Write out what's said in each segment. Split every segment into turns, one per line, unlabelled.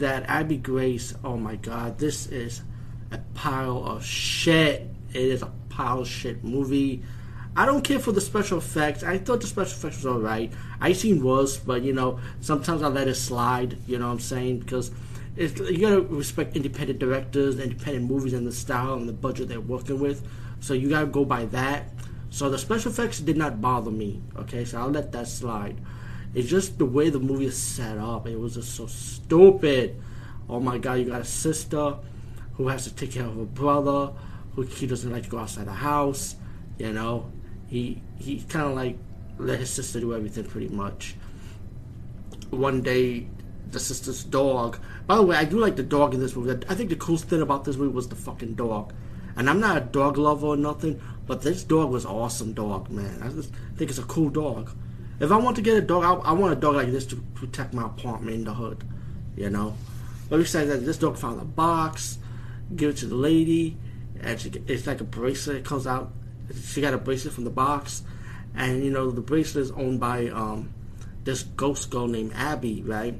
that Abby Grace, oh my god, this is a pile of shit. It is a pile of shit movie. I don't care for the special effects. I thought the special effects was alright. I seen worse, but you know, sometimes I let it slide. You know what I'm saying? Because it's, you gotta respect independent directors, independent movies, and the style and the budget they're working with. So you gotta go by that. So the special effects did not bother me. Okay, so I'll let that slide. It's just the way the movie is set up. It was just so stupid. Oh my god, you got a sister who has to take care of her brother, who he doesn't like to go outside the house. You know, he he kind of like let his sister do everything pretty much. One day, the sister's dog. By the way, I do like the dog in this movie. I think the coolest thing about this movie was the fucking dog. And I'm not a dog lover or nothing, but this dog was awesome dog, man. I just think it's a cool dog. If I want to get a dog, I, I want a dog like this to protect my apartment in the hood, you know. But besides that, this dog found a box, give it to the lady, and she, it's like a bracelet. It comes out. She got a bracelet from the box, and you know the bracelet is owned by um, this ghost girl named Abby, right?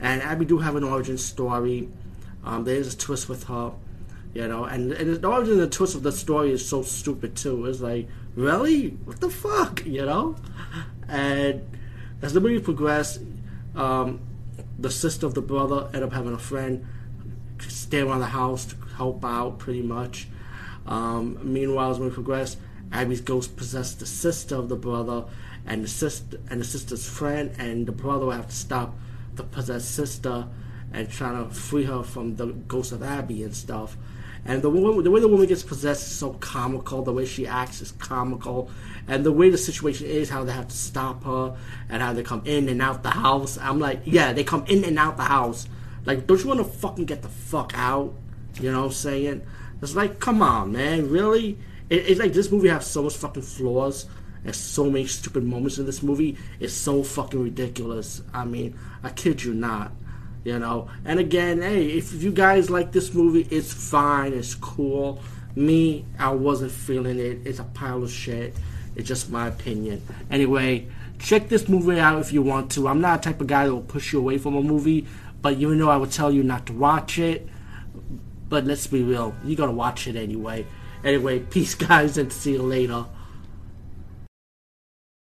And Abby do have an origin story. Um, there is a twist with her, you know, and, and the origin and the twist of the story is so stupid too. It's like, really, what the fuck, you know? And as the movie progressed, um, the sister of the brother ended up having a friend stay around the house to help out, pretty much. Um, meanwhile, as the movie progressed, Abby's ghost possessed the sister of the brother, and the sister and the sister's friend, and the brother have to stop the possessed sister and trying to free her from the ghost of Abby and stuff. And the woman, the way the woman gets possessed is so comical. The way she acts is comical, and the way the situation is, how they have to stop her, and how they come in and out the house. I'm like, yeah, they come in and out the house. Like, don't you want to fucking get the fuck out? You know what I'm saying? It's like, come on, man, really? It, it's like this movie has so much fucking flaws and so many stupid moments in this movie. It's so fucking ridiculous. I mean, I kid you not you know. And again, hey, if you guys like this movie, it's fine, it's cool. Me, I wasn't feeling it. It's a pile of shit. It's just my opinion. Anyway, check this movie out if you want to. I'm not a type of guy that will push you away from a movie, but even though I would tell you not to watch it, but let's be real, you gotta watch it anyway. Anyway, peace, guys, and see you later.